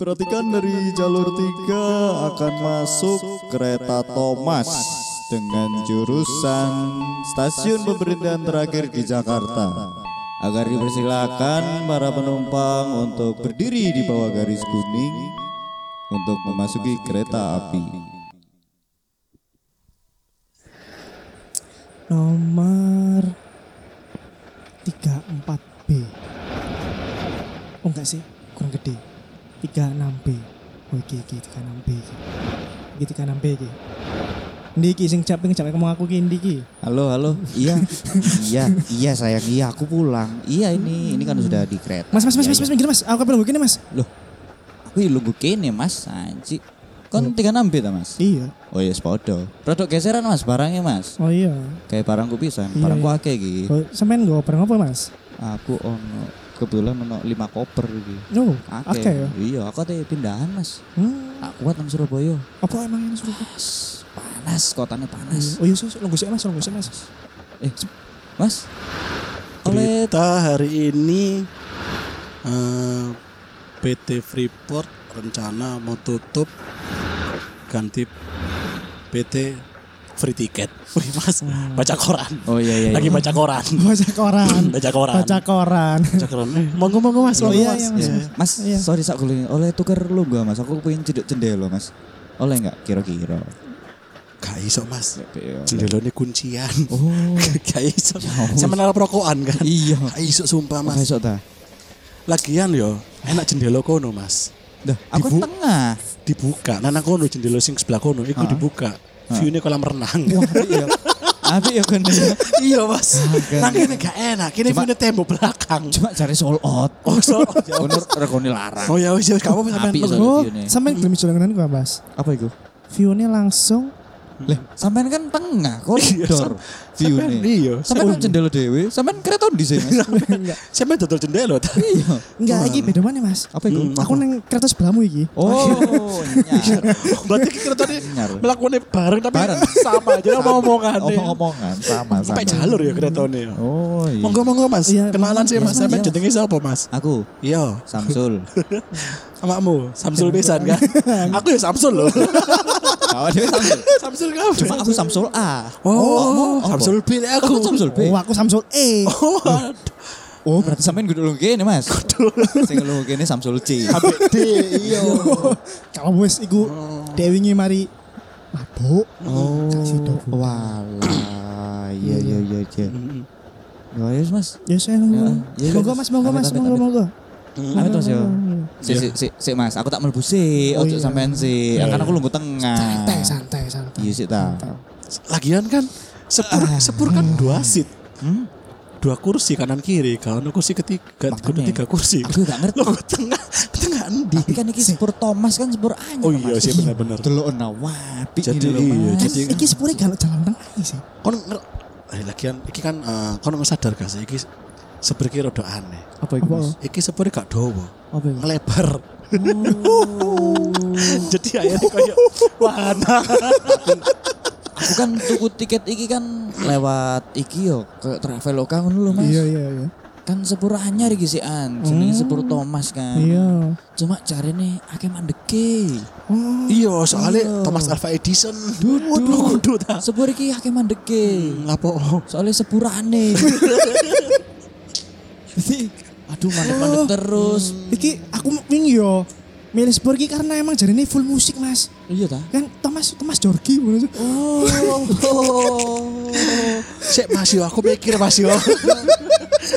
Diperhatikan dari jalur tiga akan masuk kereta Thomas dengan jurusan stasiun pemberhentian terakhir di Jakarta. Agar dipersilakan para penumpang untuk berdiri di bawah garis kuning untuk memasuki kereta api. Nomor 34B. Oh enggak sih, kurang gede. 36B. Oh iki iki 36B iki. Iki 36B iki. Ndi iki sing cap ngejak ngomong aku ki ndi iki? Halo, halo. Iya, iya, iya sayang. Iya, aku pulang. Iya ini, ini kan sudah di kereta. Mas mas mas Iya, mas mas minggir mas. Aku belum begini mas. Loh, aku ilmu kene mas, anji. Kon tiga nambe ta mas? Iya. Oh iya, sepodo. Produk geseran mas, barangnya mas. Oh iya. Kayak barangku pisan, Iya, barangku iya. akeh iki. Oh, sampean nggo barang apa mas? Aku ono kebetulan ono lima koper iki. Oh, Akeh. oke ya. Iya, aku teh pindahan mas. Hmm. Aku kuat nang Surabaya. Apa emang ini suruh? Pas, panas, kotanya panas. Oh iya, sus, nunggu sih mas, nunggu sih mas. Eh, mas. Oleh Berita hari ini eh, PT Freeport rencana mau tutup ganti PT Free Ticket. Wih mas, baca koran. Oh iya iya. Lagi iya. baca koran. Baca koran. Baca koran. Baca koran. Baca koran. Eh, monggo monggo mas. Oh iya, mas. iya, mas. Iya. Mas, Iya. sorry sak kuling. Oleh tuker lu gak mas? Aku pengen cedek cendelo mas. Oleh nggak kira-kira? Gak iso mas. Iya. Jendela ini kuncian. Oh. Gak iso. Ya Saya menara perokokan kan. iya. Gak iso sumpah Mas. mas. Besok ta. Lagian yo enak jendela kono mas. Dah, aku Dibu- tengah. Dibuka. Nah nang kono jendela sing sebelah kono. Iku dibuka. View-nya kolam renang. Wah, iya. Tapi ya kan iya mas. Agak. Nang kene gak enak. Kene Cuma- view tembok belakang. cuma cari sold out. Oh so. Bener regoni larang. Oh ya wis ya kamu sampean soalnya. Oh, sampean belum jalan gua mas. Apa itu? View-nya langsung Lah, sampean kan tengah koridor view sampean nih. iya, Sampean sampean- kan jendela dewe, sampean kereta di sini. Mas. Sampean dodol jendela ta. Iya. Enggak, iki beda mana mas? Apa itu? Hmm. Aku neng kereta sebelahmu iki. Oh, nyar. Oh, Berarti tadi Benar. melakukannya bareng tapi Bareng. sama aja ngomong-ngomongan. Omong-omongan sama sama. Sampai jalur ya keretanya. Oh iya. Monggo monggo Mas. Iya, Kenalan sih iya, Mas. Sampean Iya. jenenge sapa Mas? Aku Iya. Samsul. Amakmu Samsul Besan kan? Aku ya Samsul loh. Awak dhewe Samsul. Samsul kamu. Cuma aku Samsul A. Oh, apa? Samsul B Aku aku. Samsul B. Oh, aku Samsul E. Oh, aduh. Oh, berarti sampean kudu lu kene, Mas. Sing lu kene Samsul C. D iya. Kalau wis iku dewingi mari mabuk. Oh. Kasih dobu. Walah. Iya iya iya iya. Ya wis, Mas. Ya saya monggo. Ya, ya, Monggo Mas, monggo amit, Mas, amit, monggo amit. monggo. Amit terus ya. Si si si, si Mas, aku tak mlebu sih, Oh, ojo iya. sampean sih. Iya, Kan iya. aku lungguh tengah. Santai, santai, santai. Iya sih ta. Lagian kan sepur sepur kan dua seat. Hmm? Dua kursi kanan kiri. Kalau kursi ketiga, kudu tiga kursi. Aku gak ngerti. Lo tengah tengah endi? Tapi kan iki sepur Thomas kan sepur anyar. Oh iya sih benar-benar. Delok ana wapi Jadi ini iya, Mas. jadi- Iki sepure kalau jalan tengah sih. Kon nger- eh lagian iki kan eh, kon sadar gak sih iki sepur iki rada aneh. apa iku? Mas? Iki sepur gak dawa, Apa iku? ngelebar. Jadi akhirnya kayak wahana. Aku kan tuku tiket iki kan lewat iki yo ke Traveloka ngono lho, Mas. Iya, iya, iya. Kan sepur anyar iki sih an, jenenge sepur Thomas kan. Iya. Cuma carane akeh mandeke. Oh, Iya, soalnya Thomas Alva Edison. Ta. Sepur iki akeh mandeke. Lapo? Soalnya sepurane. Jadi aduh mandek-mandek terus. iki aku wingi yo milih sepur iki karena emang jarine full musik, Mas. Iya ta? Kan Thomas Thomas Jorgi ngono. Oh. Sik Mas yo, aku mikir Mas yo.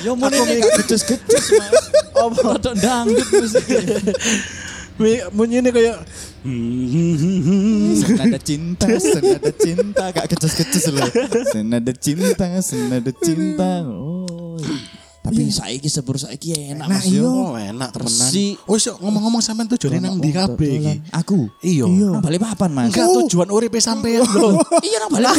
Ya mun ini gak gedes-gedes, Mas. Apa rodok dangdut musiknya. Mi- Bunyi ini kayak Senada cinta, senada cinta, gak keces-keces loh. Senada cinta, senada cinta. Oh. Tapi saiki sepur saiki enak Nah, Mas yo. Oh enak temenan. Oh iso ngomong-ngomong sampean tujuane nang ndi kabeh iki? Aku. Iya. Nang balik papan Mas. Enggak tujuan uripe sampean lho. Iya nang balik.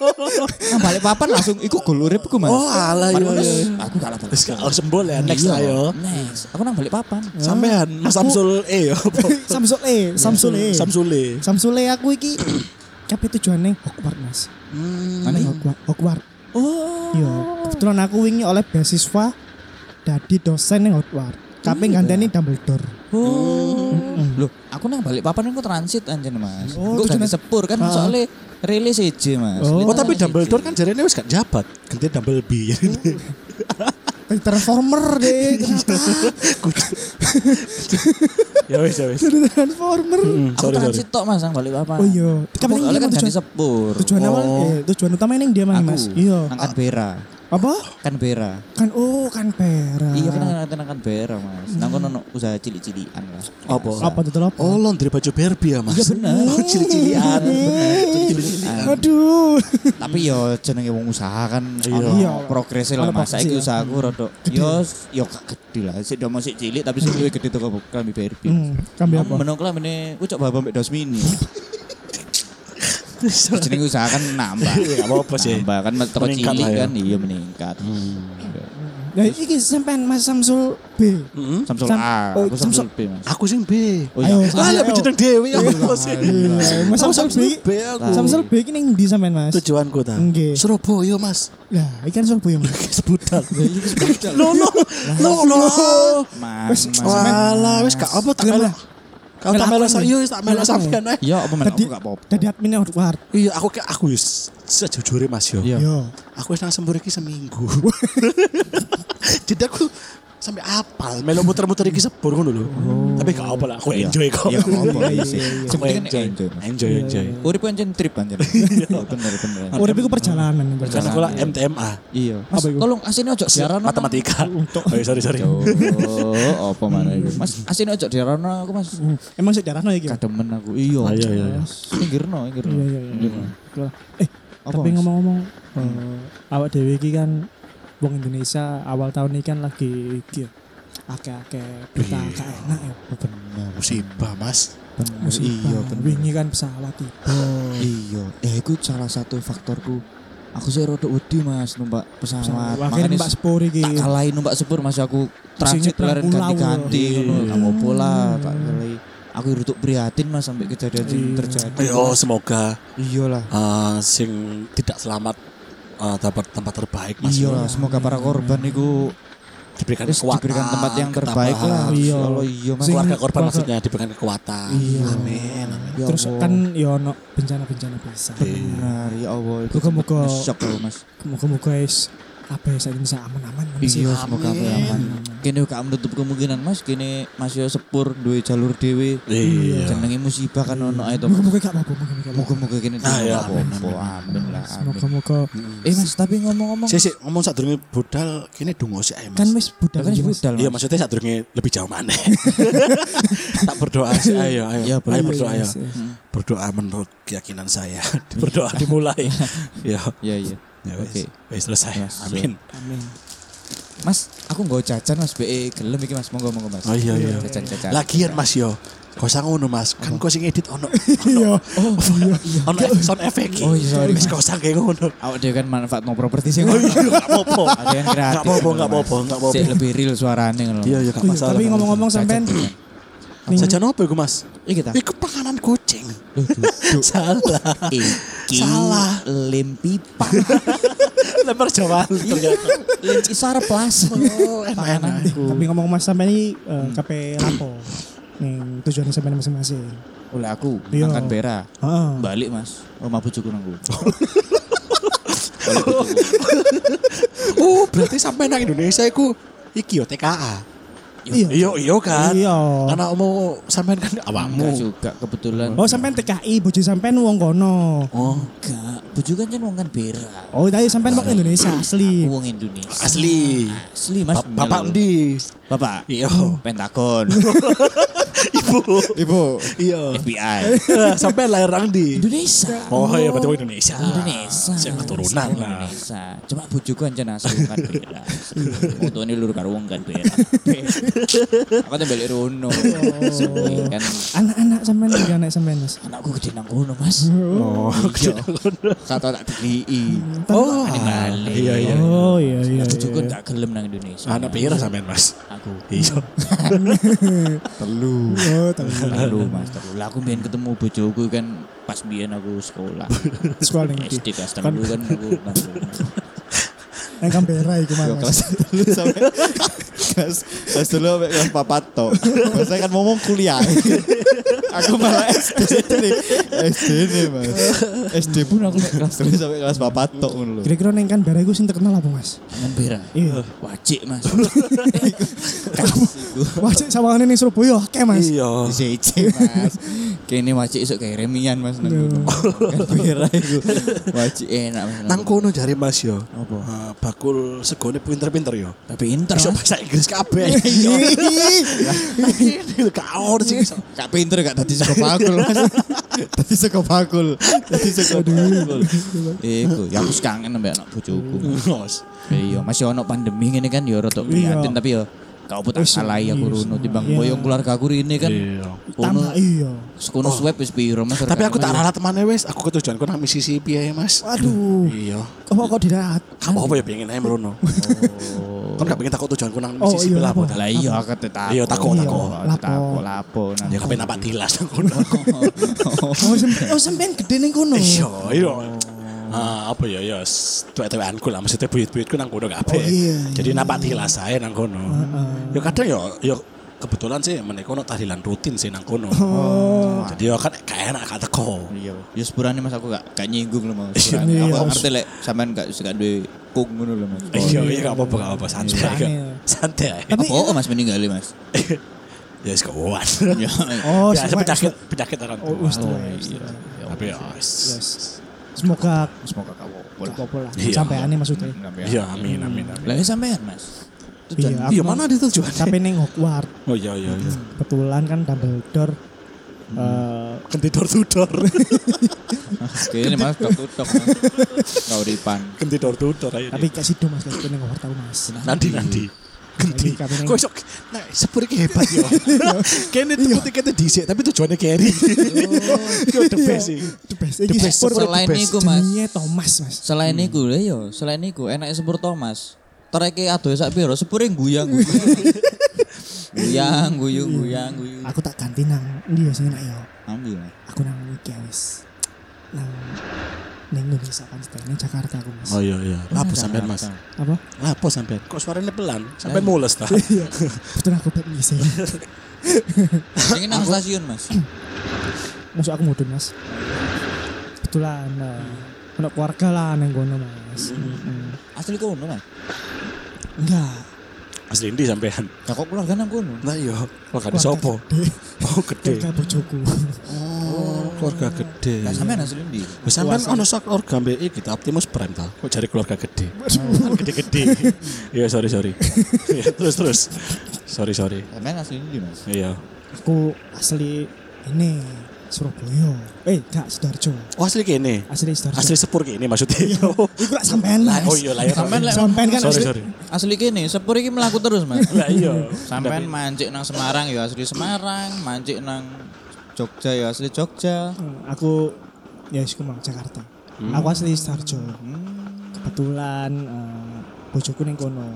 nang balik papan langsung iku gol uripku Mas. Oh, alah, Mari, iya, iya. Aku kalah balik. Wis harus sembol ya next Iya, ayo. Next. Aku nang balik papan. Sampean Mas Samsul E yo. Samsul E, Samsul E. Samsule. Samsul E aku iki kabeh tujuane Hogwarts, Mas. Mana? Hogwarts. Hogwarts. Oh. Iya, kebetulan aku wingi oleh beasiswa dadi dosen ning Hogwarts. Kabeh ganteni Dumbledore. Oh. Loh, aku nang balik papan aku transit anjen Mas. Oh, Gue ganti sepur kan Ah. soalnya rilis aja Mas. Oh. Oh tapi Dumbledore kan jarene wis gak jabat, ganti Dumblebee. Kayak Transformer deh, kenapa? ya wis ya wis. Jadi Transformer. Hmm, Aku sorry sorry. transit tok Mas nang balik papan. Oh iya. Ini kan tujuan, sepur. tujuan awal, Oh. eh, tujuan utama ini dia mang Aku mas. Iya. Nang Canberra. Apa? Canberra. Kan oh kan pera. Iya kan nang nang Canberra Mas. Nang kono ono usaha cilik-cilikan lah. Apa? Apa tuh apa? Oh laundry baju Barbie ya mas? Iya bener. Oh cilik-cilikan. Cilik-cilikan. Aduh. Tapi yo jenenge wong usaha kan Iya. Iya. progresnya lah Mas. Saiki ya. usahaku rodok yo yo gak gede lah. Sik do masih cilik tapi sik luwih gede toko klambi Barbie. Hmm, kambing apa? Menung klambi ku cok babam mek dos mini. Jenenge usaha kan nambah. Iya, apa-apa sih. Nambah kan cilik lah ya. kan iya meningkat. Nah, iki sampean Mas Samsul B. Hmm. Samsul Sam- A, oh, aku Samsul Samsul- B Mas. Aku sing B. Oh Ayo, iya. Ah, ayo. lebih jeneng Dewi ya apa sih? Iya, Mas Aku Samsul B. B aku. Samsul B iki ning ndi sampean Mas? Tujuanku ta. Nggih. Surabaya mas. Lah, iki kan Surabaya Mas. Sebutan. Lo lo lo lo. Mas, mas. Walah wis gak apa tak Gelem melok. Kau tak melok saya wis tak Melok sampean ae. Ya apa aku gak apa-apa. tadi adminnya Edward. Iya aku kayak aku wis sejujurnya mas yo. Iya. Yo. Aku wis nang sembur iki seminggu. Jadi aku sampai apal melo muter-muter iki sepur ngono lho. Tapi gak apa lah, aku Iya. enjoy kok. Iya. Iya, sih. iya, iya. Sing penting kan enjoy. enjoy. Mas. Enjoy, enjoy. Urip pancen trip pancen. Bener bener. Urip iku perjalanan. Aku lah MTMA, Iya. Mas, Apa tolong asine ojo diarono. matematika. Oh, sorry, sorry. Oh, apa mana itu? Mas, asine ojo diarono aku Mas. Hmm, Emang sik darahno iki. Kademen aku. Iya. Ah, iya, iya, iya. Pinggirno, pinggirno. Iya iya iya. Eh, Apa, tapi ngomong-ngomong eh, awak dhewe iki kan wong Indonesia awal tahun ini kan lagi iki ya, akeh-akeh berita Iya. gak enak ya. Bener. Musibah, Mas. Bener. Musibah. Iya, bener. Wingi kan pesawat tiba. Iya. Eh, itu salah satu faktorku. Aku sih rodok wedi Mas numpak pesawat. Akhirnya Makanya Mbak Sepur iki. tak kalahin numpak sepur Mas aku transit pulau. ganti-ganti Iya. ngono. Gak apa lah tak kalahi. Aku rutuk prihatin Mas sampai kejadian Iya. terjadi. Ayo semoga Iyalah. eh, sing tidak selamat eh, dapat tempat terbaik Mas. Iyalah, semoga para korban itu diberikan kekuatan, diberikan tempat yang terbaik lah. Iya. Iya Mas. Keluarga korban keluarga- maksudnya diberikan kekuatan. Iya. Amin. amin. Ya Terus Allah. kan ya ono bencana-bencana bisa. benar ya Allah itu Muga-muga- shock loh Mas. Moga-moga wis apa ya Indonesia aman-aman. Mas. Iya, semoga apa ya aman. Kini gak menutup kemungkinan Mas, kini masih sepur duwe jalur dewe. Iya. Jenenge musibah kan ono ae to. Moga-moga gak apa-apa. Moga-moga apa-apa. Kini Ah, ya, apa amin, lah. Moga-moga Eh Mas, tapi ngomong-ngomong sik ngomong saat durunge budal kini dungo sih ae, Mas. kan wis budal kan Mas. budal. Iya Mas. maksudnya saat durunge lebih jauh mana? tak berdoa sih ayo ayo. Iya, ayo berdoa ayo. Berdoa menurut keyakinan saya. berdoa dimulai. ya. Iya iya. Ya wis. Oke. Wis selesai. Mas, Amin. Amin. Mas, aku nggak jajan Mas, BE gelem iki Mas, monggo monggo Mas. Oh iya iya. Jajan-jajan. Lagian Mas yo. Kau usah ngono Mas, kan kau sing edit ono Iya. ono sound effect. Oh, iya, sorry. Wis kau kayak ngono. Awak dhewe kan manfaat mau properti sih. Oh iya, enggak apa-apa. Ada yang kreatif. Nggak apa-apa, ngono, nggak Mas. apa-apa, nggak apa-apa. Sik lebih real suarane ngono. Iya iya gak Oh iya, masalah. Tapi ngomong-ngomong sampean Jajan apa iku Mas? Iki ta. Iku panganan kucing. Salah. Iki Salah. lem pipa. Lempar Jawa ternyata. lem isar plus. Oh, enak-enak. tapi ngomong Mas sampean iki eh, KP lapo ning tujuan sampean masing-masing. Oleh aku Iya. angkat bera. Heeh. Balik Mas. Omah bojoku nangku. Oh, berarti sampai nang Indonesia iku iki yo TKA. Iya. Iya, iya kan. Iya. Karena mau sampean kan Enggak awakmu. juga kebetulan. Oh sampean TKI bojo sampean wong kono. Oh, enggak. Bojo kan jen wong kan bera. Oh tadi sampean wong Indonesia asli. Wong Indonesia. asli. Asli Mas. Ba- Bapak ndi? Bapak. Iya. Pentagon. Ibu. Ibu. Iya. FBI. Sampai lahir nang ndi? Indonesia. Oh iya, berarti Indonesia. Indonesia. Sing keturunan lah. Indonesia. Cuma bojoku ancen asli kan bera. Foto ini lur karo wong kan bera. Aku tuh balik rono. Suwe kan Anak-anak sampean iki anak sampean Mas. anakku gede nang kono Mas. Oh, Iya. Satu tak dibeli. Oh, Ini balik. iya iya. Oh iya iya. Bojoku gak gelem nang Indonesia. Anak pira sampean, Mas? Aku. Iya. Telu. Oh temen. Telu Mas, telu. Lah aku biyen ketemu bojoku kan pas biyen aku sekolah. Sekolah ning? SD kelas telu kan aku Bandung. Nang Canberra iku Mas. kelas telu sampai kelas kelas dulu sampai kelas papat tok. Mas saya kan ngomong kuliah. aku malah SD nih. SD nih Mas. SD pun aku kelas dulu sampai kelas papat tok ngono lho. Kira-kira neng kan barang sing terkenal apa mas? Ngembira. Iya. Wajik mas. Wajib sama ning Surabaya oke mas. Iya. CC Mas. Kini wajik isuk kayak remian mas. Nang kono. Kira iku. Wajik enak mas. Nang kono jari Mas yo. Apa? Ah, bakul segone pinter-pinter yo. Tapi inter Iso bahasa Inggris kabeh. Iya. Ini gak ono sing iso. Gak pinter gak tadi sego bakul Mas. Tadi sego bakul. Tadi sego bakul. Iku, ya aku kangen mbak anak bojoku. Iya, masih ono pandemi ini kan ya rada prihatin tapi ya kau pun tak salai aku runo timbang Iya. boyong keluarga aku ini kan. Iya. Tambah iya. Sekono swab wis piro mas. Tapi aku tak ralat temane wis, aku ketujuanku nang Mississippi ae, Mas. Waduh. Iya. Kok kok dirat? Kamu apa ya pengen ae merono? Kan gak pengen takut tujuanku nang Oh, Mississippi iya, lah. Lah iya aku tetap. Iya, takut, Iya, takut. lapo. Takut lapo. nang Ya kepen apa tilas nang kono. Oh oh sampean gede ning kono. Iya, iya. Ah, apa ya ya tuwek-tuwekanku lah maksudnya buyut-buyutku nang kono kabeh. Oh, iya, Jadi napak tilas ae nang kono. Ya kadang ya ya kebetulan sih menika ono tahlilan rutin sih nang kono. Jadi ya kan gak enak gak teko. Iya, ya sepurane mas aku gak gak nyinggung loh mas. Iya, Sepurane. iya. Apa arti lek sampean gak suka duwe kung ngono lho mas. Iya, iya gak apa-apa gak apa-apa santai. Iya. Santai. ae. Tapi- Apa mas meninggal mas? Ya wis kawan. Ya. Oh, Ya penyakit penyakit orang Oh, tua. wis tuwa. Tapi ya wis. Yes. Semoga Semoga kau cukup lah. Iya. Sampai aneh maksudnya. Iya, amin amin amin. Lah sampean mas. Tujuan Iya, Iya, mana ada tujuan? Sampai neng Hogwarts. Oh iya iya iya. Kebetulan kan Dumbledore eh Ganti door to door. Oke, ini mas kau tutup mas. Kau ripan. To door ayo. tapi gak sido Mas gak neng Hogwarts tahu Mas. nanti nanti. Ganti. Neng- Kok iso nah sepur iki hebat yo. Kene tuku tiketnya dhisik tapi tujuannya carry. Itu the best sih. The best. The Iki best. Selain the best. iku, Mas. Thomas Mas. Selain iku lho yo, selain iku enak sepur Thomas. Tereke adoh sak piro, sepure guyang. Guyang, guyung, guyang, guyung. Aku tak ganti nang ndi ya sing enak. Ambil mas. Aku nang iki ya, wis. Nang neng Indonesia kan nang Jakarta aku Mas. Oh iya iya. Lapo sampean Mas? Apa? Lapo sampean? Kok suaranya pelan? Sampean mules ta? Betul aku tak ngisi. Ini nang stasiun mas. Masuk aku mudun Mas. Kebetulan anak keluarga lah nang kono Mas. Mm. Asli kono mas. Enggak. Asli ndi sampean? Lah kok keluarga nang kono? Nah iya, keluarga di sopo? Oh gede. Keluarga bojoku. Oh, keluarga gede. Lah sampean asli ndi? Wes sampean ono sak keluarga mbek iki ta Optimus Prime ta? Kok cari keluarga gede? Gede-gede. Iya, sorry sorry. Iya, terus terus. Sorry sorry. Sampean asli ndi mas? Iya. Aku asli ini Surabaya. Eh, enggak Sidoarjo. Oh asli kene. Asli Sidoarjo. Asli sepur kene maksudnya. Iku lah sampean lah. Oh iya lah ya. Sampean lek Sampean kan Sorry asli. sorry. asli kene sepur iki melaku terus mas. Lah iya. Sampean mancik nang Semarang ya asli Semarang, mancik nang Jogja ya asli Jogja. Hmm, Aku ya wis kumang Jakarta. Aku asli Sidoarjo. Kebetulan eh, bojoku ning kono.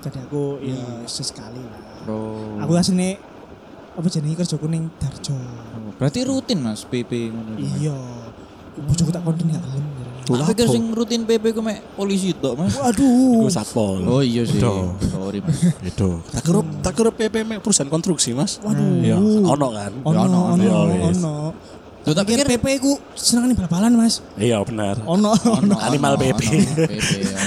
Jadi aku ya sesekali lah. Oh. Aku asline apa jenenge kerjaku ning Darjo. Berarti rutin mas PP ngono. Iya. Bojoku tak konden gak gelem. Tak pikir sing rutin PP ku mek polisi tok mas. Waduh. Iku satpol. Oh iya sih. Betul. Sorry mas. Itu. Tak kira tak kira PP mek perusahaan konstruksi, Mas. Waduh. Iya, ono kan? Ono, Ya, ono, Iya, ono, Tuh tak Pikir PP ku seneng nih bal-balan, Mas. Iya, benar. Ono. ono, Animal PP.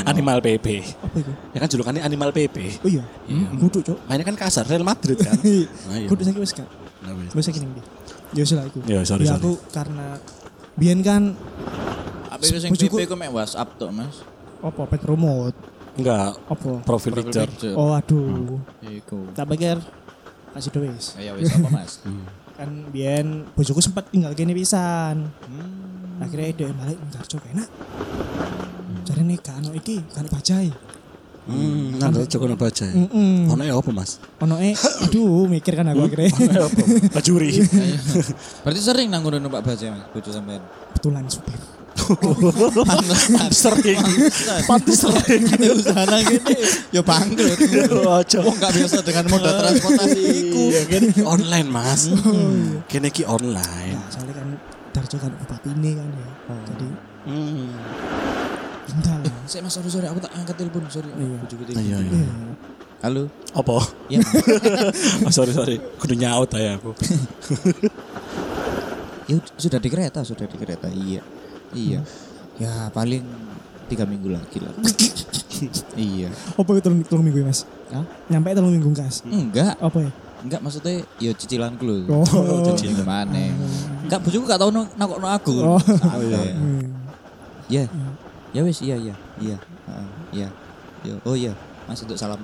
Animal PP. Apa itu? Ya kan julukannya Animal PP. Oh iya. Kudu, Cuk. Mainnya kan kasar Real Madrid kan. Nah, iya. Kudu saiki wis gak. Nah, wis. Saiki ning ndi? Ya wis lah iku. Ya, sorry, Ya sorry. aku karena biyen kan Apa itu sing Bojoku- PP ku mek WhatsApp tok mas. apa pet promote Enggak, apa? profil Profil picture. Oh aduh. Iku. Tak pikir kasih duit. Ya wis apa mas? Kan biyen bojoku sempat tinggal kene pisan. Akhirnya dia balik ning Darjo enak. Cari nih kan iki kan bajai. Hmm, nah Joko baca. Heeh. Ono ya apa, Mas? Ono eh aduh mikir kan aku akhirnya. Ono ya apa? Bajuri. Berarti sering nang ngono numpak baja mas, bojo sampean. Betulan supir. Sering. Pantes sering. Usaha kene ya bangkrut. Aja. Wong gak biasa dengan moda transportasi iku. Iya kan online, Mas. Kene iki online. Nah, soalnya kan Darjo kan bupati ini kan ya. Jadi Hmm. indah lah. Sik mas sorry sorry aku tak angkat telepon sorry. Iya. Iya, iya. Iya. Halo. Apa? Iya. oh, Mas. sorry sorry, kudu nyaut aja aku. ya ud- sudah di kereta, sudah di kereta. Iya. Iya. Ya paling tiga minggu lagi lah. iya. Apa itu telung, telung minggu ya mas? Hah? Nyampe telung minggu kas. Enggak, Apa ya? enggak maksudnya ya cicilan dulu. Oh. Cicilan gimana? Enggak bojoku gak tau no- nakokno aku. Oh. Santai. Hmm. Ya. Ya wis iya iya. Iya. Heeh, Iya. Yo, oh iya. Mas untuk salam.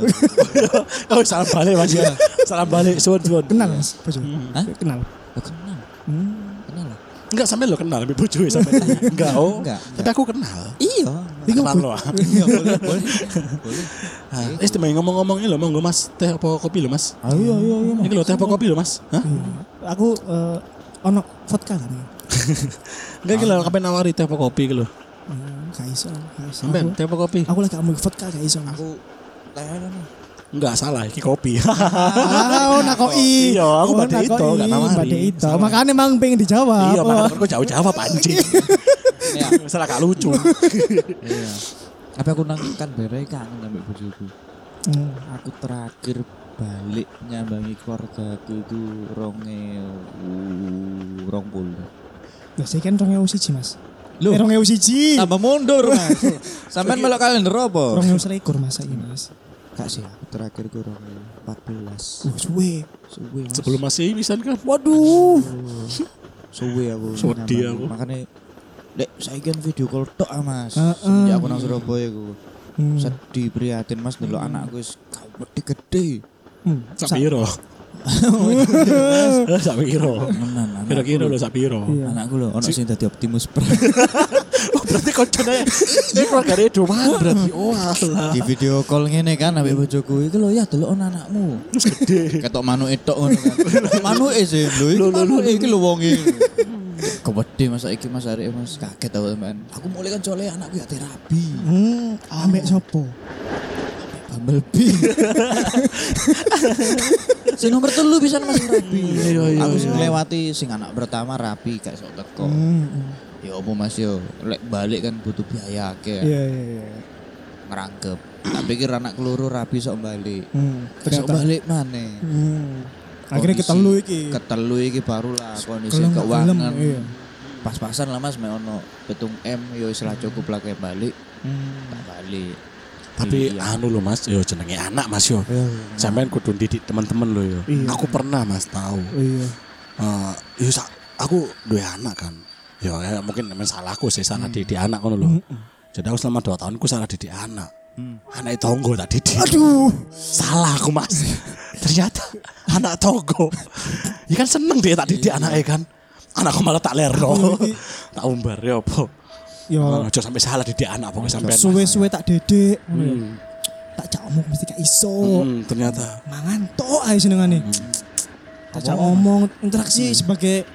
Oh salam balik mas ya. Salam balik, suwun suwun. Kenal mas? Hah? Kenal? Oh, kenal. Hmm. Enggak sampe lo kenal lebih bojo sampe. Enggak oh. Enggak, Tapi aku kenal. Iya. Kenal lo. Iya boleh boleh. Boleh. Eh, temen ngomong-ngomong ini lo monggo Mas, teh apa kopi lo Mas? Ayo ayo ayo. Ini lo teh apa kopi lo Mas? Hah? Aku eh, ono vodka kan. Enggak gila kapan nawari teh apa kopi gitu. Hmm, Gak iso, gak iso. Sampean Aku- teh apa kopi? Aku lagi ambil vodka gak iso. Aku nih. Enggak salah, iki kopi. Ah, oh nakoi. Iya, aku Oh, pada itu, nakoi, gak nawari. pada itu. Makanya emang pengen dijawab. Iya, Oh. makanya aku jauh-jauh anjing. Ya. Salah gak lucu. Iya. Tapi aku nang kan berai kangen sampe bojoku. Hmm. Aku terakhir balik nyambangi keluarga aku itu ronge rong puluh. Lah saya kan rong ewu siji mas. Loh. Eh rong ewu siji. Tambah mundur mas. Sampai melok kalender apa? Rong ewu selikur mas ini mas. Gak sih, aku terakhir gue rong empat belas. Uh suwe. Suwe mas. Sebelum masih bisa kan. Waduh. Suwe aku. Nyambangi. aku. Makanya Dek, saya kan video call tok ah mas. Heeh. Aku nang Surabaya gue. Hmm. Sedih prihatin mas dulu anakku wis gede-gede. Hmm. Sak piro? Sak piro? Kira-kira lo sak piro? Iya. Anakku lho, ono sing dadi Optimus Prime. Berarti koncone ini keluarga Edo banget berarti. Oh, alah. di video call ngene kan ambek bojoku iki lho ya delok anakmu. Gede. Ketok manuke tok ngono kan. manuke sih lho iki manuke iki lho wonge. Kewede masa iki Mas Arek Mas kaget aku teman. Aku mulai kan cole anakku ya terapi. Hmm. Ambek sopo? Bumblebee. sing nomor telu bisa Mas terapi. Iya, iya, Aku iya. lewati sing anak pertama rapi gak sok teko. Hmm. Ya opo Mas yo, lek balik kan butuh biaya akeh Iya iya iya. ngerangkep. Tak pikir anak keluru rapi sok balik. Hmm. Sok balik mana? Hmm. Akhirnya ketelu iki. Ketelu iki barulah kondisi keuangan. iya. Pas-pasan lah Mas mek ono petung M yo istilah cukup lah kayak balik, Hmm. tak balik. Tapi Iya. anu lo Mas, yo jenenge anak Mas yo. Sampean kudu didik teman-teman lo yo. Iya. Aku pernah Mas tahu. Iya. Eh, yo aku dua anak kan. Yo ya, mungkin memang salahku sih salah Hmm. didik anak ngono lho. Jadi aku selama dua tahun aku salah didik anak. Anak tonggo tak didik. Hmm. Aduh. Salah aku mas. Ternyata anak tonggo. Ya kan seneng dia tak didik anaknya kan. Anakku malah tak lerno. tak umbar ya apa. Yo. Oh, Jangan sampai salah didik anak pokoknya sampai. Suwe-suwe tak dedek. Hmm. Tak cak omong mesti gak iso. Hmm, ternyata. Mangan tok ae senengane. Tak cak ngomong interaksi sebagai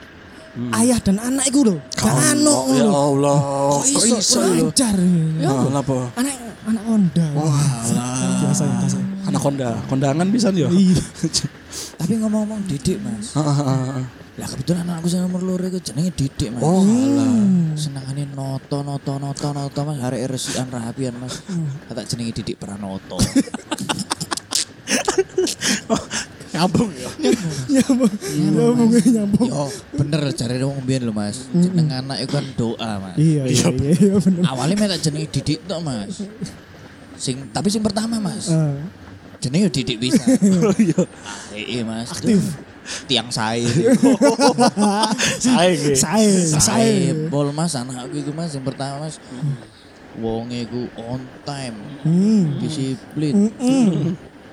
ayah dan anak iku lho. Gak Oh, ya. Allah. Kok iso lancar. Ya. Oh, apa? Anak anak Honda. Biasa ya biasa. Anak konda, kondangan bisa ya. Iya. Tapi ngomong-ngomong didik Mas. Lah kebetulan anakku sing nomor loro iku jenenge Didik Mas. Oh, alah. Senengane noto noto noto noto Mas arek resikan rapian Mas. Tak jenenge Didik Pranoto. Nyambung ya. Nyambung. Nyambung nyambung. Yo bener jare wong mbiyen lho Mas. Jeneng anak iku kan doa Mas. Iya iya iya iya bener. Awalnya minta jenenge Didik tok Mas. Sing tapi sing pertama Mas. Ah. Jenenge yo Didik bisa. Oh iya. Iya Mas. Aktif. Tiang sae. Saya. Sae, sae. Sae pol Mas anakku iku Mas yang pertama Mas. Wonge iku on time, Hmm. disiplin.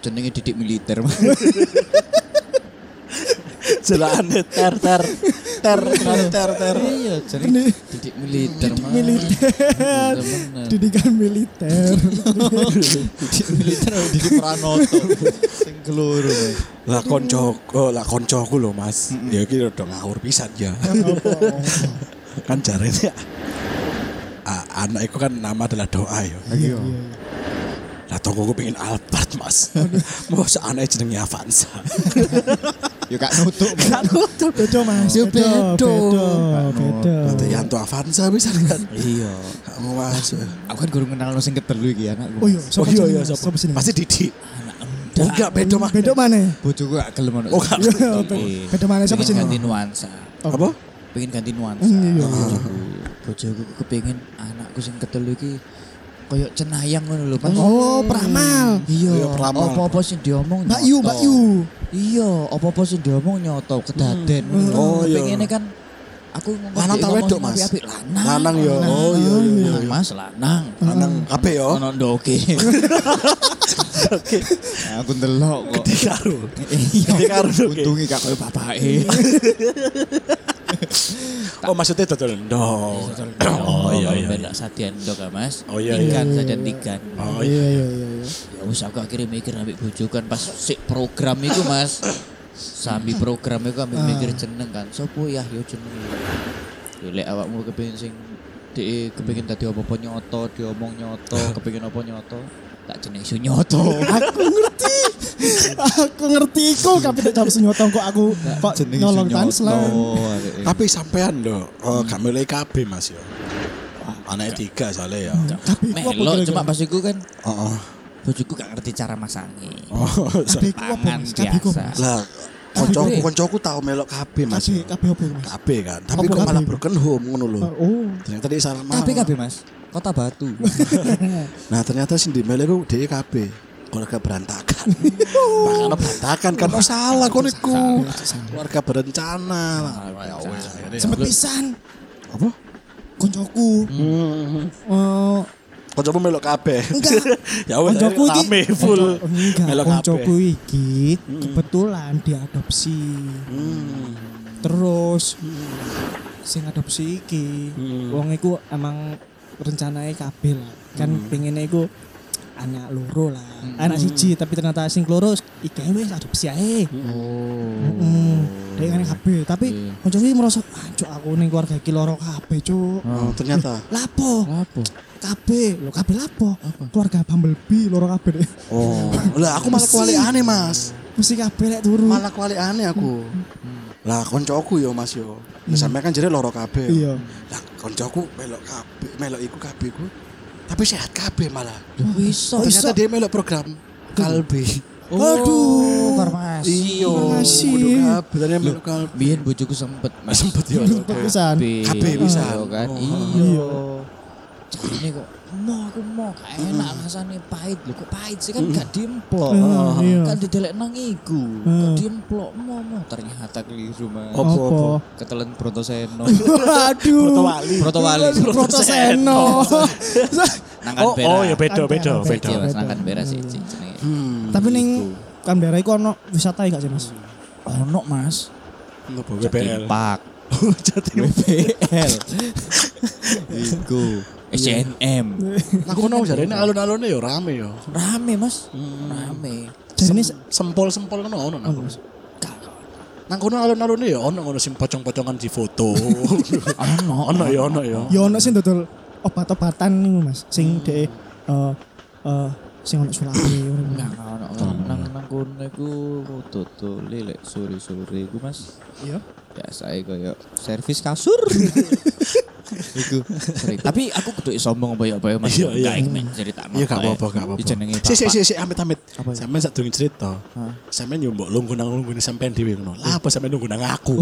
Jenenge didik militer Mas. Jelaan ter ter ter ter ter. Iya, jenenge didik militer Mas. militer. Didikan militer. Didik militer didik Pranoto. Sing keloro Mas. Lah konco, oh, lah koncoku lho Mas. Ya iki udah ngawur pisan ya. kan jarene ah, anak itu kan nama adalah doa ya. Iya. Lah toko gue pengen Albert mas. Mau seaneh jenengnya Avanza. Yo gak nutuk Mas. Kan tuh. Beda mas. Beda. Beda. Beda. Nanti Yanto Avanza bisa kan. Iya. Kamu mas. Aku kan guru kenal no sing ketelu iki anakku. Oh iya. Oh iya iya Mas? Siapa sini? Pasti Didi. Anak Oh, enggak beda mah. Beda mana? Bojoku gak gelem ono. Oh, gak Iya. Beda mana siapa Pengen sih? ganti nuansa. Apa? Pengen ganti nuansa. Iya. Bojoku. Bojoku kepengin anakku sing ketelu iki koyo cenayang ngono lho, Mas. Oh, peramal. Iya, Iya, apa-apa sing diomong Mbak Yu. Mbak Yu. Iya, apa-apa sing diomong nyoto kedaden. Oh, iya. Pengennya kan aku ngomong Lanang ta wedok, Mas? apik-apik, lanang. Lanang yo. Oh iya iya iya. Mas, lanang. Lanang kabeh yo. Ono ndoke. Oke. Aku ndelok kok. Di karo. Iya, Gede karo, oke. untunge gak koyo bapake. Oh maksudnya total ndok. Oh iya iya. Beda satian ya, Mas. Oh, iya, Ikan iya. satian ikan. Oh iya. Iya iya iya. Ya wis aku akhirnya mikir ambek bojo kan pas sik program iku Mas. Sambil program iku ambek mikir jeneng kan. Sopo ya yo jeneng. Lek awakmu kepengin sing dhek kepengin dadi apa-apa nyoto, diomong nyoto, kepengin apa nyoto, tak jeneng su nyoto. Aku ngerti. aku ngerti iku tapi tak jawab senyoto kok aku kok nolong tanslan. Tapi sampean lho, oh, gak milih KB Mas yo. Anaknya tiga soalnya ya. Tapi Melo cuma pas iku kan Oh, bojoku gak ngerti cara masangi. oh. Tapi? Tapi iku biasa. Lah, koncoku koncoku tau melok KB Mas. Tapi tapi apa Mas? KB kan. Tapi kok KB? malah broken home ngono lho. Oh. Ternyata dia salah Kabeh kabeh Mas. Kota Batu. Nah ternyata sing dimele ku DE KB. Keluarga berantakan. Makanya berantakan kan oh salah kon iku. Keluarga berencana. Ya wes akhirnya. Sempet pisan. Apa? Koncoku. Hmm. Eh Kok coba melok KB. Enggak. ya wes koncoku iki rame full. Melok koncoku kabeh. iki kebetulan diadopsi Hmm. terus sing adopsi iki wong iku emang rencananya kabeh lah kan pengennya iku anak loro lah. Anak siji tapi ternyata sing loro iki wis adopsi ae. Oh. Heeh. Dek kan kabeh tapi Iya. koncoku iki merasa ancuk aku ning keluarga iki loro kabeh cuk. Oh, ternyata. lapo Apa? kabeh. Lho kabeh lapo keluarga Bumblebee loro kabeh deh Oh, lah aku malah kuali aneh mas. mesti kabeh lek turu. Malah kuali aneh aku. Lah koncoku yo mas yo. Ya, Sampai kan jadi loro kabeh. iya Lah koncoku melok kabeh, melok iku kabeh ku. Tapi sehat kabeh malah. Iso. Ternyata dia melok program kalbi. Aduh. farmasi. Iya, Farmasi. ternyata melok kalbi. Biyen bojoku sempet Mas. Sempet yo. pisan Kabeh bisa. Iya kan. Oh. Iya. Jarine kok mau aku mau gak enak rasane pahit lho kok pahit sih kan gak diemplok. Ah, iya. Kan didelek nang iku. Kok diemplok mau mau ternyata keliru Mas. Apa, apa? Ketelen Brontoseno. Waduh. Protowali. Protowali. Protoseno. Nangkan Oh, beras. oh ya beda Kan beda. Iya, Mas, nangkan beras sih jenenge. Hmm. Tapi ning Canberra iku ono wisata gak sih Mas? Ono Mas. Ngopo WPL. Pak. Jadi WPL. Iku. SNM. Nah, kono jarene alun-alune yo rame yo. Rame Mas. Rame. Jadi ini Sempol-sempol ngono ono nang kono. Nang kono alun-alune yo ono ngono sing pocong-pocongan di foto. Ono. Ono yo ono yo. ya ono sing dodol obat-obatan niku Mas. Sing de eh eh sing ono sulate ngono. Enggak ono. Nang nang kono iku tutul lek sore-sore iku Mas. Iya. Biasa kaya servis kasur. Iku. Tapi aku kudu sombong apa ya apa ya Mas. Iya, iya. Gak cerita Iya gak apa-apa gak apa-apa. Jenenge Si si si Bapak. si amit amit. Sampeyan sak durung cerita. Sampeyan yo mbok lungguh nang lungguh sampeyan dhewe ngono. Lah apa sampeyan nunggu nang aku?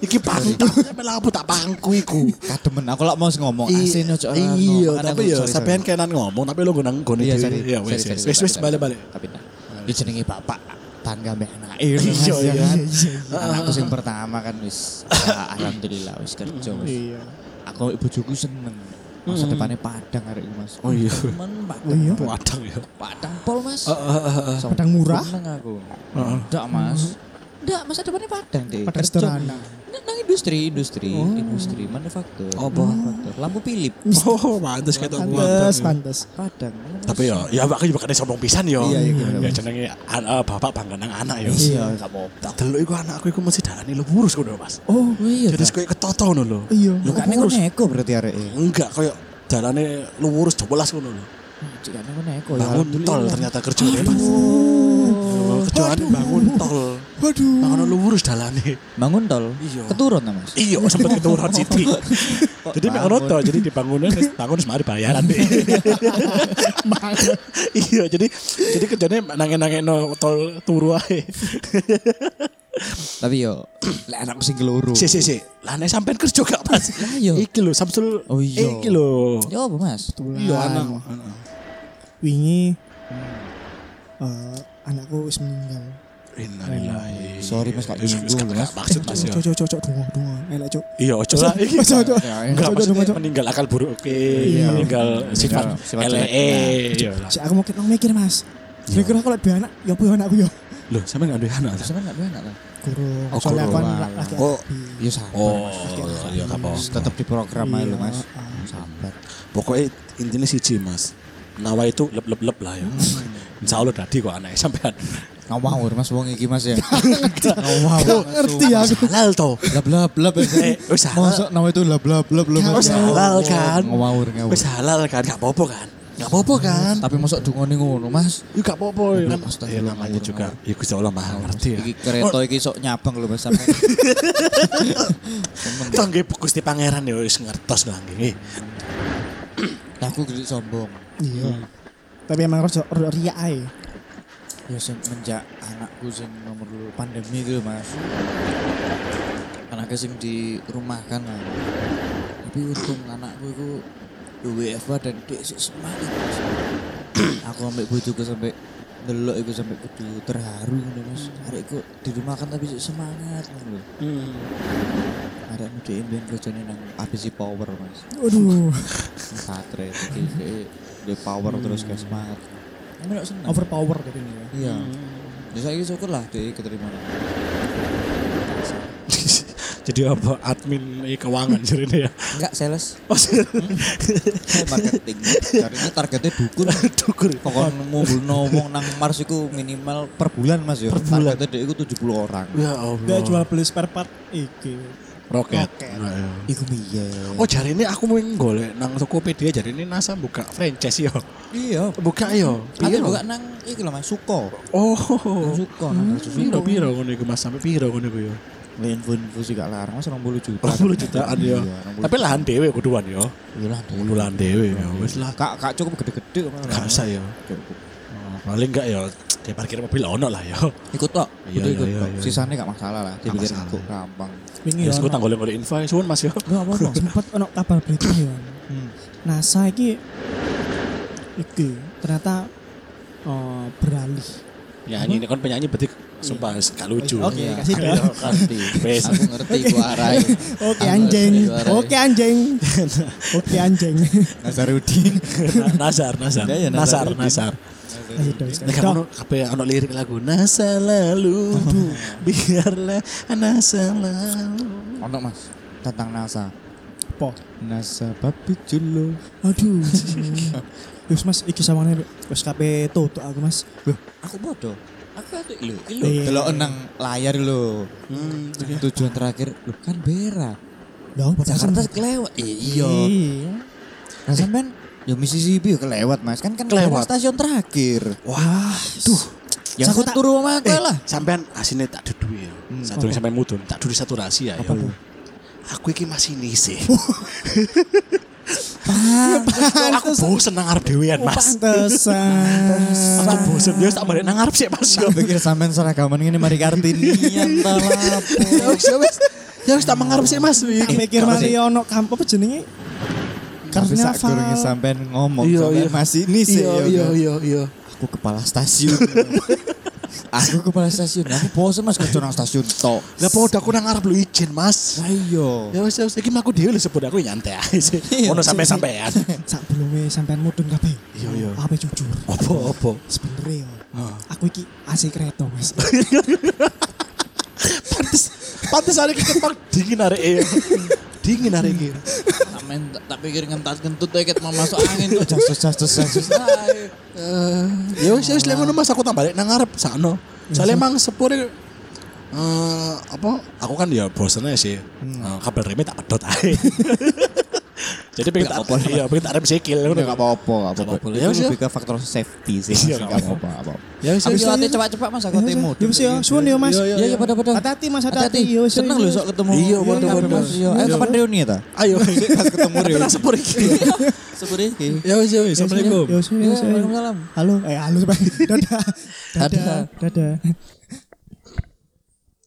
Iki pangku. Sampeyan lah apa tak pangku iku. Kademen aku lak mau ngomong asin ojo ora. Iya, Makanya tapi aku- ya sampeyan kenan ngomong tapi lungguh nang gone Iya, dhewe. Iya, wes wes sorry, balik-balik. Tapi nah, jenenge bapak tangga mbek anake. Iya, iya. Anakku sing pertama kan wis alhamdulillah wis kerja wis. Iya. Aku ibu bojoku seneng. Masa depannya Padang hari ini mas. Oh iya. Temen Padang. Oh iya. Padang ya. Padang pol mas. Sombong Padang murah? Seneng aku. Enggak mas. Enggak masa depannya Padang deh. Padang sederhana. Nang industri, industri, industri manufaktur. Apa? Manufaktur. Lampu Philip. Oh, pantes ketok Pantes, Padang. pantes. Padang. Tapi ya, ya aku juga kena sombong pisan yo. Iya, iya, gimana, Ya jenenge an- eh, bapak bangga nang anak yo. Iya, enggak apa-apa. Tak delok iku anakku iku mesti darane lu lurus ngono, Mas. Oh, iya. Jadi koyo ketoto ngono lho. iya. Lu kan neko neko berarti arek. Enggak koyo jalane lurus 12 ngono lho. Cik neko neko ya. Bangun tol ternyata kerjane, Mas. Oh, Kerjane bangun tol. Waduh. Mangono lurus dalane. Bangun tol. Iya. Keturun ta, Mas. Iya, sempet keturun Siti. Jadi mek ngono to, jadi dibangunin wis bangun wis mari bayaran deh. Iya, jadi jadi kerjane nangen-nangeno tol turu ae. Tapi yo lek anakku sing keloro. Si si si, lah nek sampean kerja gak Mas? Lah, iya. Iki lho Samsul. Oh, iya. Iki lho. Ya apa, Mas? Iya anak. Wingi eh, anakku wis meninggal. Innalillahi. Sorry, Mas, Wis- nyinggung, Mas. Maksud Mas ya. Cok cok cok cok dungo dungo. Elek cok. Iya, ojo lah iki. Cok cok. Enggak Cok, maksudnya cok, cok. meninggal akal buruk oke, meninggal sifat sifat LE. jelek. Iya lah. Si aku mau kita mikir mas. Kira-kira aku dua anak, ya apa ya anakku ya? Loh, sampean gak ada anak. ta? Sampeyan gak anak ta? Kurung. Oh, Soalnya aku kan kurung. laki Oh. api. Ya sabar. Oh, iya gak apa. Tetap di program aja Mas. Iya, Sabar. Pokoknya intinya siji mas. Nawa itu lep lep lep lah ya. Insya Allah dadi kok anaknya sampean. Ngawur Mas wong iki Mas ya. Ngawur. Ngerti aku. Halal blab blab ya. Eh, wis halal. Itu blab blab blab blab. Wis halal kan. Ngawur ngawur. Wis halal kan, gak apa-apa kan. Gak apa-apa kan. Tapi mosok dungone ngono, Mas. Ya gak apa-apa ya kan. Ya namanya juga. Ya Gusti Allah maha ngerti ya. Iki kereta iki sok nyabang lho Mas sampe. Toh nggih Gusti Pangeran ya wis ngertos lah nggih. Aku gede sombong. Iya. Tapi emang harus riak ae. Ya semenjak anakku sing nomor loro pandemi gitu Mas. Anaknya sing di rumah kan lah. Tapi untung anakku itu WFA dan sih semangat Mas. Aku ambek bojoku sampai delok iku sampai kudu terharu ngono Mas. Arekku di rumah kan tapi semangat ngono lho. Arekmu dhek mbiyen kerjane nang ABC Power Mas. Nang Baterai jadi dia power terus kayak semangat. Gak seneng? Overpower tapi ini ya. Iya. Ya saya syukur lah dia keterima. Jadi apa admin i keuangan jadi ya. Enggak sales, Oh, sih. saya marketing. Cari ini targetnya dukur. Dukur. Pokoknya mau ngomong nang Mars itu minimal per bulan mas ya. Per bulan. Targetnya dia itu 70 orang. Ya Allah. jual beli spare part iki. Roket. Roket. Nah, iya. Iku. Oh jari ini aku mau golek nang Tokopedia jari ini NASA buka franchise yo. iya. Buka yo. Aku Piro? juga nang iki loh mas Suko. Oh. Nang Suko nang kasus Piro Suko. piro ngono iku Mas sampai piro ngono iku yo. Lah info-info sih gak larang mas 20 juta. 20 jutaan. Iya, 20 Tapi lahan dhewe kuduan yo. Iya lah. Kudu lahan dhewe. Wis lah. Kak kak cukup gede-gede. Gak usah Paling enggak yo di parkir mobil ono lah yo. Ikut tok. Iya, iya, ikut iya, iya. Sisanya gak masalah lah. Gak pikir kok gampang. Wingi Ya ya. aku tanggal golek info suwun Mas yo. Gak apa-apa. Sempat ono kabar berita ya. Hmm. NASA iki iki ternyata eh, beralih. Penyanyi ini kan penyanyi berarti sumpah gak lucu. Oke, Iya, kasih iya, dah. ngerti. Wes. Aku ngerti ku arai. Oke anjing. Oke anjing. Oke anjing. Nazarudin. Nazar, Nazar. Ya, ya, Nasar, Nazar. Dong. Nek kamu kabeh ono lirik lagu Nasa lalu biarlah nasa lalu. Ono Mas tentang NASA. Po. NASA babi julo. Aduh. Wis Mas iki sawane wis kabeh tutuk aku Mas. Loh, aku bodoh. Aku atuh lho, iki lho. Iya. Delok nang layar lho. Hmm, Tujuan terakhir lho kan Bera. Lah opo Jakarta kelewat. Iya. Iya. Nah sampean ya Mississippi ya kelewat Mas. Kan kan Kelewat. Stasiun terakhir. Wah, duh. Ya aku tak turu sama aku Eh, lah. sampean asine tak dudu ya. Satu yang sampean mudun, tak dudu satu rahasia ya. Apa, Bu? Aku iki masih nisi. Pantes. aku bosen nang arep dhewean, Mas. Pantesan. Aku bosen ya tak balik nang arep sih, Mas. Tak pikir sampean seragaman ngene mari Kartini antara Ya wis, ya wis. Ya wis tak mengarep sih, Mas. Tak mikir mari ono kamp apa jenenge? Tapi sak durunge sampean ngomong Iya, sampean iya. masih ini sih. Iya, iya, kan? iya, iya. Aku kepala stasiun. aku kepala stasiun. Aku bosen Mas kerja nang stasiun tok. Lah padha aku nang arep lu izin, Mas. Lah iya. Ya wis, ya wis iki aku dhewe lho sebut aku nyantai ae sih. Iya, Ono sampe-sampean. Sak belum sampean mudun kabeh. Iya, iya. Apa jujur? Apa apa? Sebenernya ya, aku iki AC kereta Mas. Pantes pantes arek iki dingin arek e. Dingin arek iki. Tak, tak pikir ngentat kentut ae ket mau masuk angin kok jas jas jas jas. jas. Ae. Eh, ya wis ya wis lek ngono Mas aku tak balik nang ngarep sakno. Soalnya emang sepure eh apa aku kan ya bosen aja sih Eh, kabel remnya tak pedot aja Jadi pengen tak iya, pengen tak rem sikil ngono. Enggak apa-apa, enggak apa-apa. Ya Ya wis, ya. lebih ke faktor safety sih. Iya, Enggak nggak apa-apa. Ya wis. Habis ate cepat-cepat Mas aku temu. Ya wis ya, suwun ya Mas. Iya, iya, Iya iya pada-pada. Hati-hati Mas, hati-hati. Yo, wis, Seneng lho sok ketemu. Iya. Iya. Ayo kapan reuni ya ta? Ayo. Pas ketemu reuni. Sepur iki. Sepur iki. Ya wis ya wis. Assalamualaikum. Yo, wis, Iya. Waalaikumsalam. Halo, eh halo. Dadah. Dadah. Dadah.